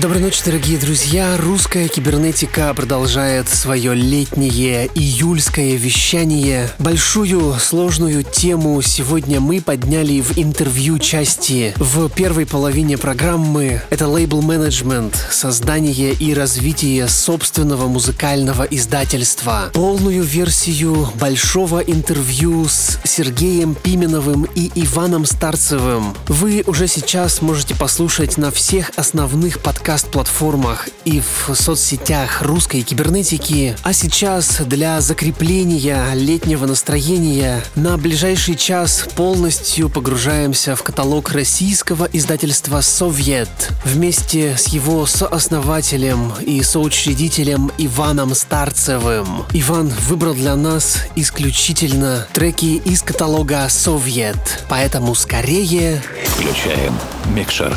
Доброй ночи, дорогие друзья. Русская кибернетика продолжает свое летнее июльское вещание. Большую сложную тему сегодня мы подняли в интервью части. В первой половине программы это лейбл менеджмент, создание и развитие собственного музыкального издательства. Полную версию большого интервью с Сергеем Пименовым и Иваном Старцевым вы уже сейчас можете послушать на всех основных подкастах подкаст-платформах и в соцсетях русской кибернетики. А сейчас для закрепления летнего настроения на ближайший час полностью погружаемся в каталог российского издательства «Совет» вместе с его сооснователем и соучредителем Иваном Старцевым. Иван выбрал для нас исключительно треки из каталога «Совет», поэтому скорее... Включаем микшер.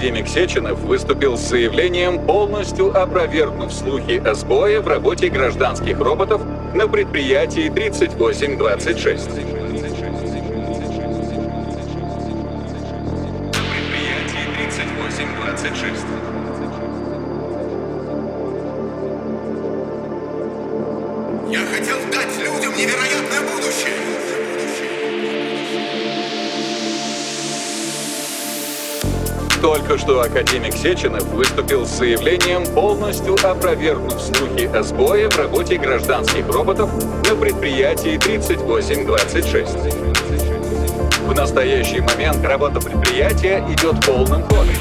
Академик Сеченов выступил с заявлением, полностью опровергнув слухи о сбое в работе гражданских роботов на предприятии 3826. Предприятие 3826. Только что академик Сеченов выступил с заявлением, полностью опровергнув слухи о сбое в работе гражданских роботов на предприятии 3826. В настоящий момент работа предприятия идет полным ходом.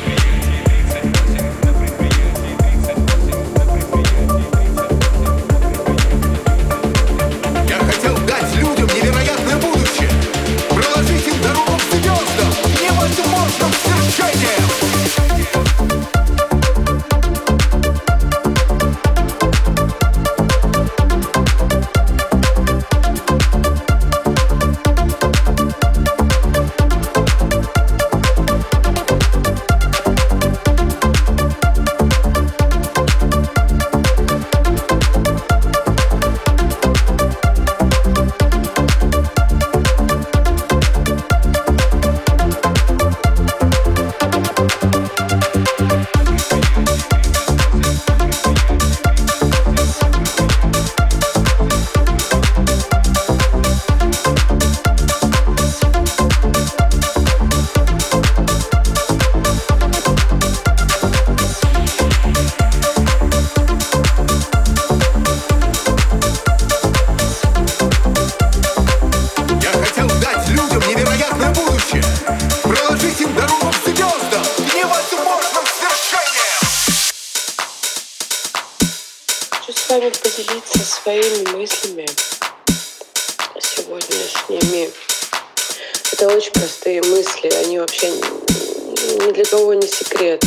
Это очень простые мысли, они вообще ни для кого не секрет,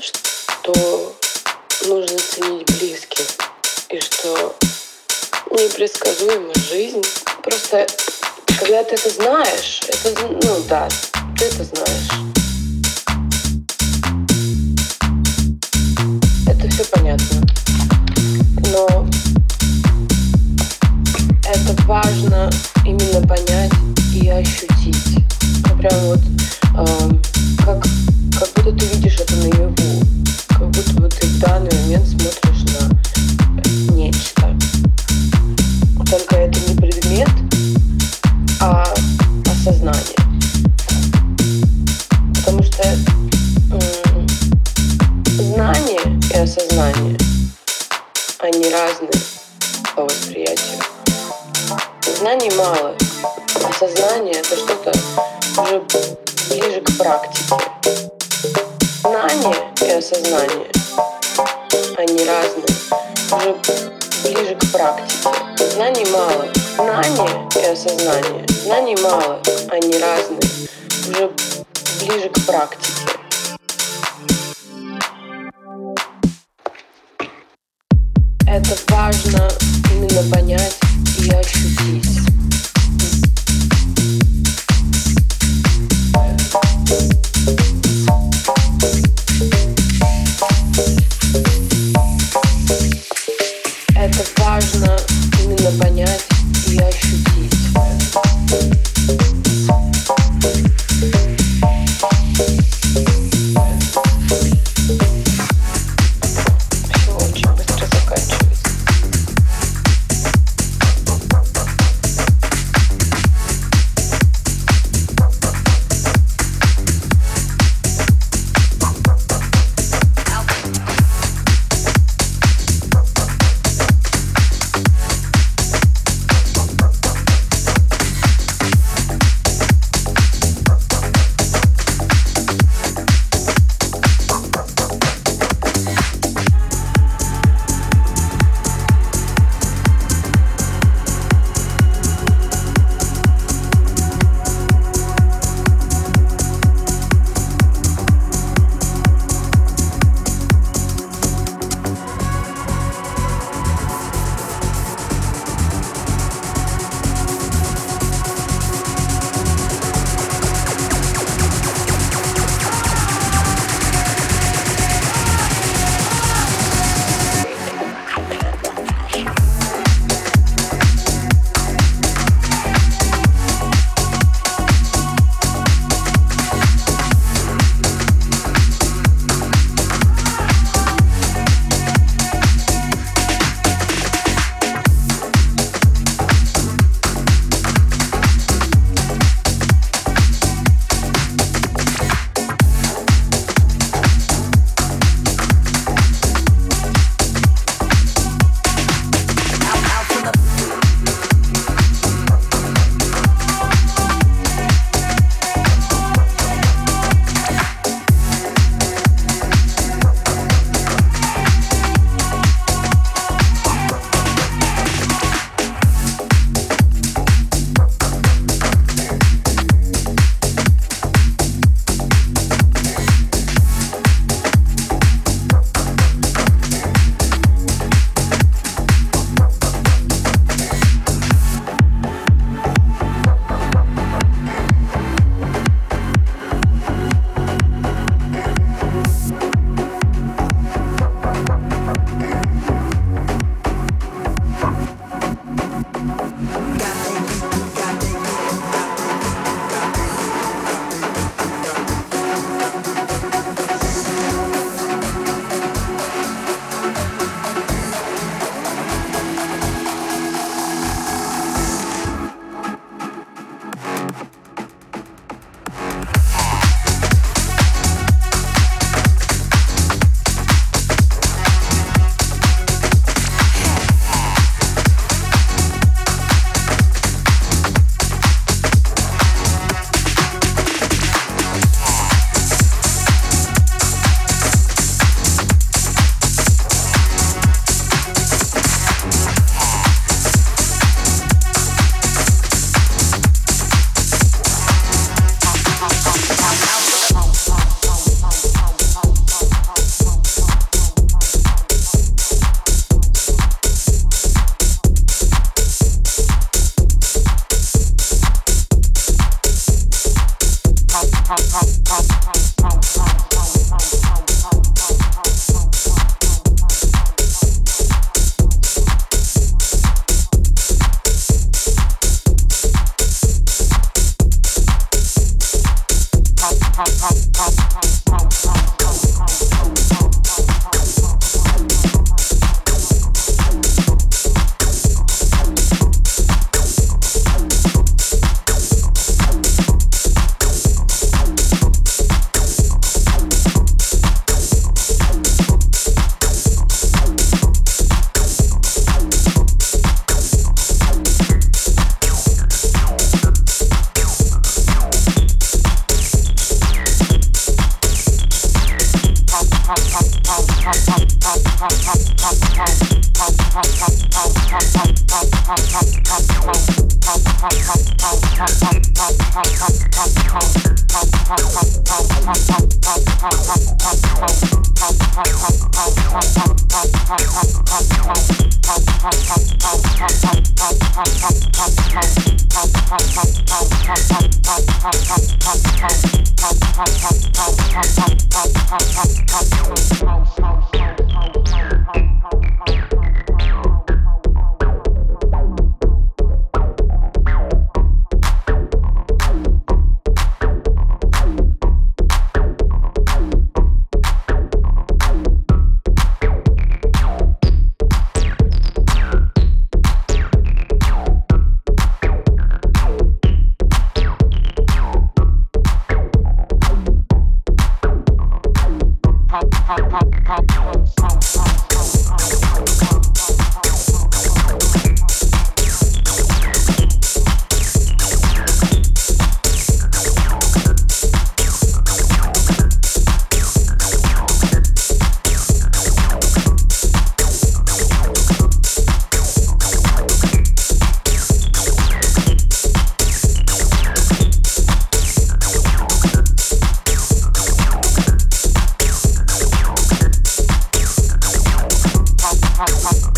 что нужно ценить близких и что непредсказуема жизнь. Просто когда ты это знаешь, это, ну да, ты это знаешь. Это все понятно. Но это важно именно понять и ощутить. Ну, прям вот эм, как, как будто ты видишь это наяву. Как будто бы ты в данный момент смотришь они разные, уже ближе к практике. ハハハハ。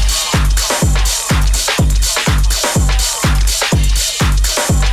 ピッ!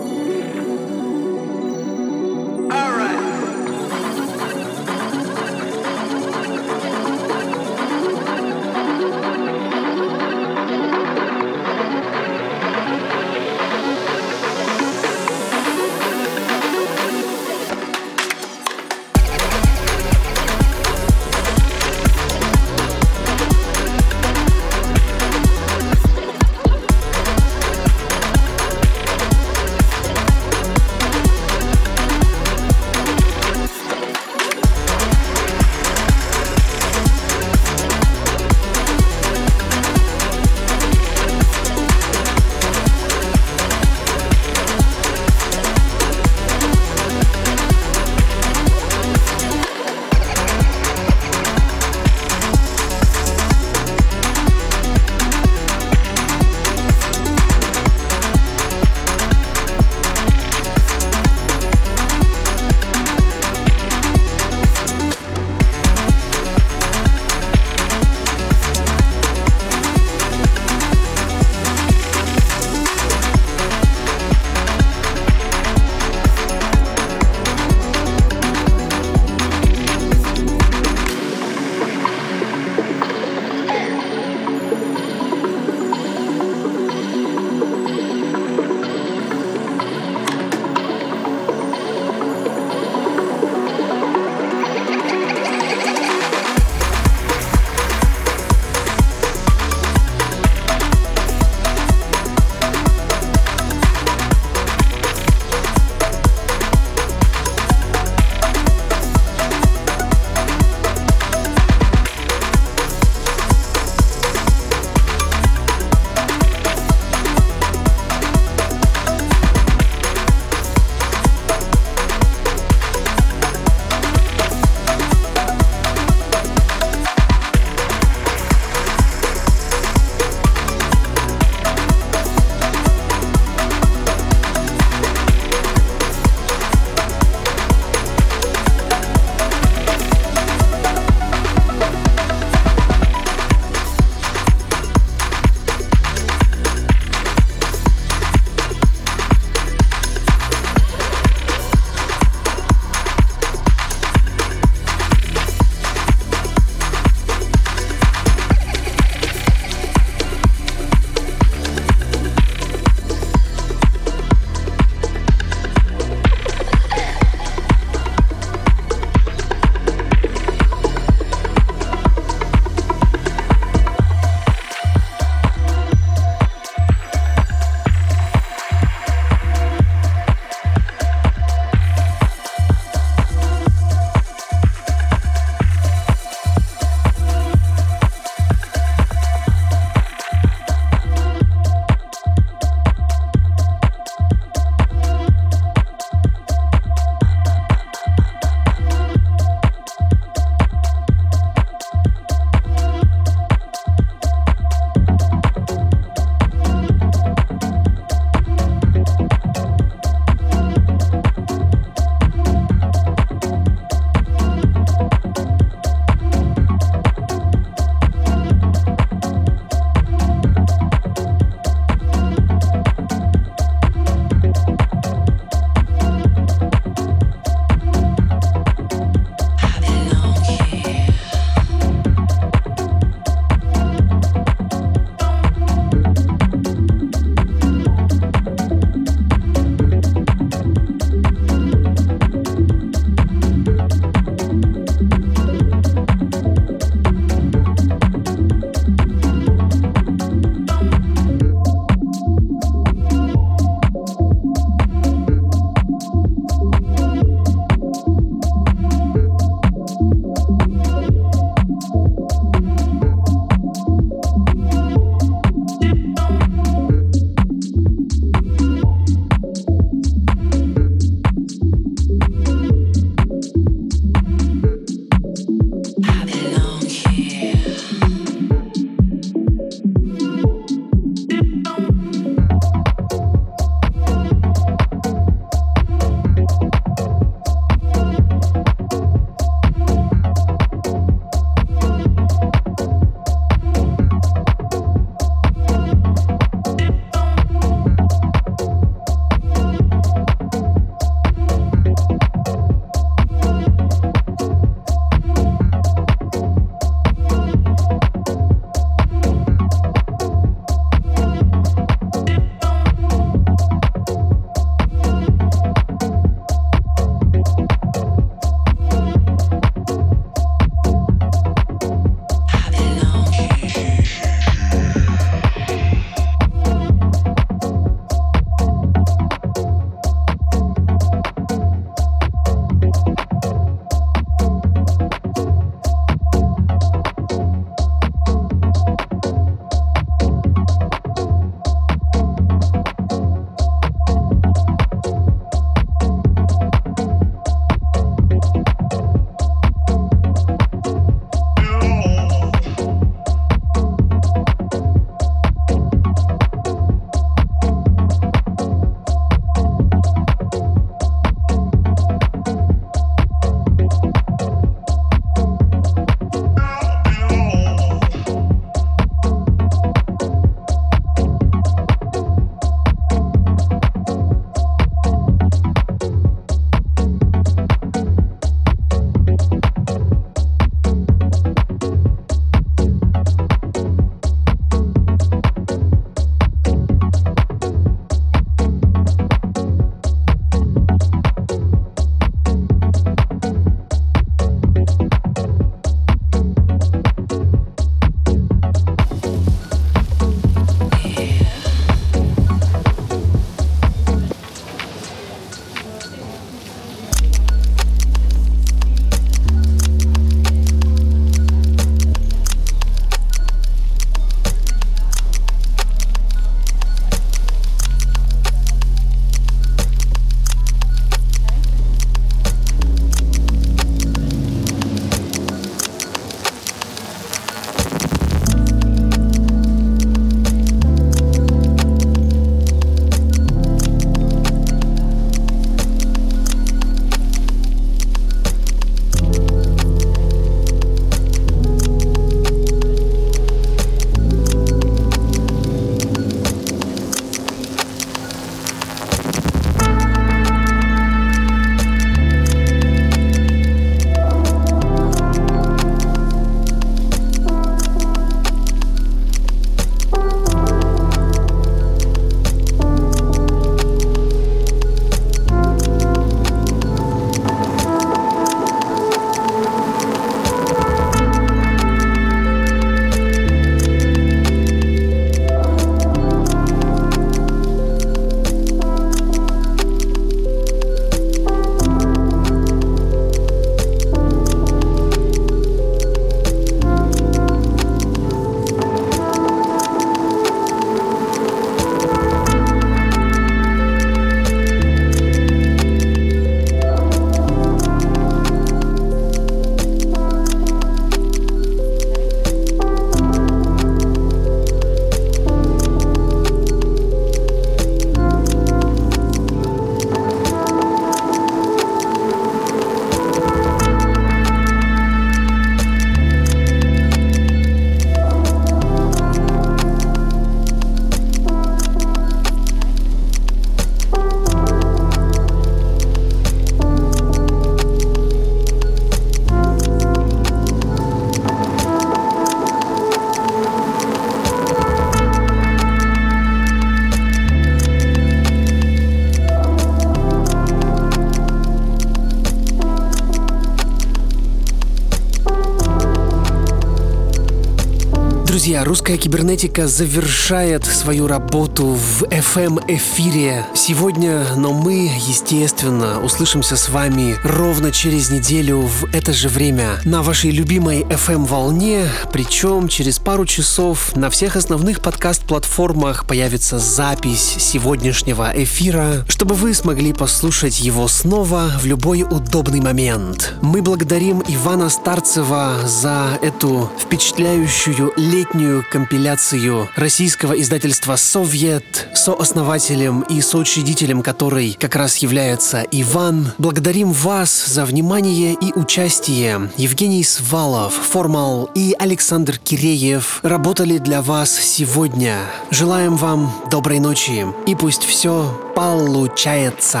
Друзья, русская кибернетика завершает свою работу в FM-эфире сегодня, но мы, естественно, услышимся с вами ровно через неделю в это же время на вашей любимой FM-волне, причем через пару часов на всех основных подкаст-платформах появится запись сегодняшнего эфира, чтобы вы смогли послушать его снова в любой удобный момент. Мы благодарим Ивана Старцева за эту впечатляющую летнюю компиляцию российского издательства «Совет», сооснователем и соучредителем которой как раз является Иван. Благодарим вас за внимание и участие. Евгений Свалов, Формал и Александр Киреев работали для вас сегодня. Желаем вам доброй ночи и пусть все получается.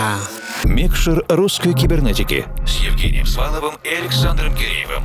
Микшер русской кибернетики с Евгением Сваловым и Александром Киреевым.